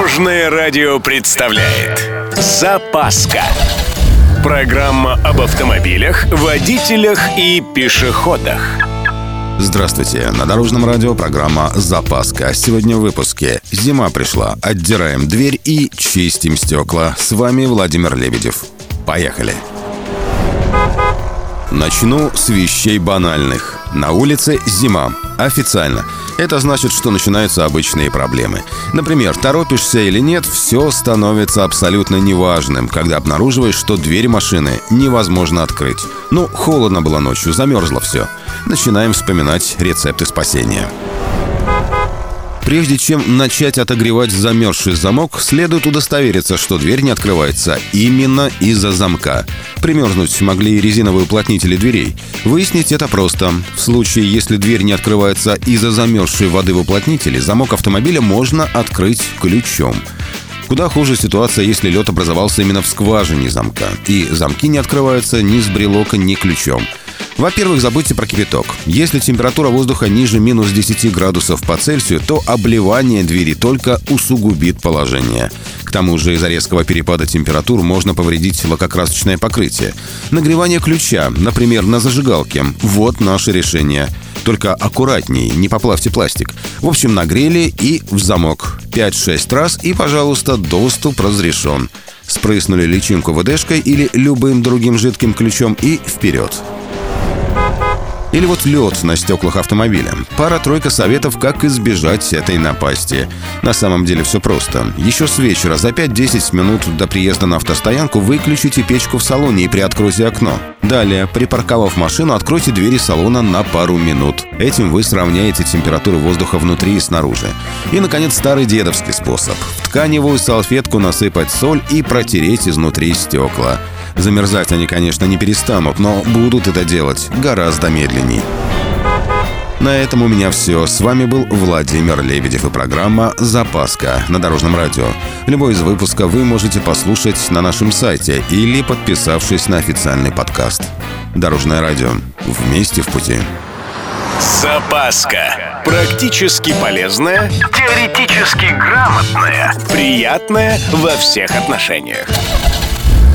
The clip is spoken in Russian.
Дорожное радио представляет Запаска Программа об автомобилях, водителях и пешеходах Здравствуйте, на Дорожном радио программа «Запаска». Сегодня в выпуске «Зима пришла, отдираем дверь и чистим стекла». С вами Владимир Лебедев. Поехали! Начну с вещей банальных. На улице зима. Официально. Это значит, что начинаются обычные проблемы. Например, торопишься или нет, все становится абсолютно неважным, когда обнаруживаешь, что дверь машины невозможно открыть. Ну, холодно было ночью, замерзло все. Начинаем вспоминать рецепты спасения. Прежде чем начать отогревать замерзший замок, следует удостовериться, что дверь не открывается именно из-за замка. Примерзнуть могли и резиновые уплотнители дверей. Выяснить это просто. В случае, если дверь не открывается из-за замерзшей воды в уплотнителе, замок автомобиля можно открыть ключом. Куда хуже ситуация, если лед образовался именно в скважине замка, и замки не открываются ни с брелока, ни ключом. Во-первых, забудьте про кипяток. Если температура воздуха ниже минус 10 градусов по Цельсию, то обливание двери только усугубит положение. К тому же из-за резкого перепада температур можно повредить лакокрасочное покрытие. Нагревание ключа, например, на зажигалке – вот наше решение. Только аккуратней, не поплавьте пластик. В общем, нагрели и в замок. 5-6 раз и, пожалуйста, доступ разрешен. Спрыснули личинку ВДшкой или любым другим жидким ключом и вперед. Или вот лед на стеклах автомобиля. Пара-тройка советов, как избежать этой напасти. На самом деле все просто. Еще с вечера за 5-10 минут до приезда на автостоянку выключите печку в салоне и приоткройте окно. Далее, припарковав машину, откройте двери салона на пару минут. Этим вы сравняете температуру воздуха внутри и снаружи. И, наконец, старый дедовский способ. В тканевую салфетку насыпать соль и протереть изнутри стекла. Замерзать они, конечно, не перестанут, но будут это делать гораздо медленней. На этом у меня все. С вами был Владимир Лебедев и программа «Запаска» на Дорожном радио. Любой из выпусков вы можете послушать на нашем сайте или подписавшись на официальный подкаст. Дорожное радио. Вместе в пути. Запаска. Практически полезная, теоретически грамотная, приятная во всех отношениях.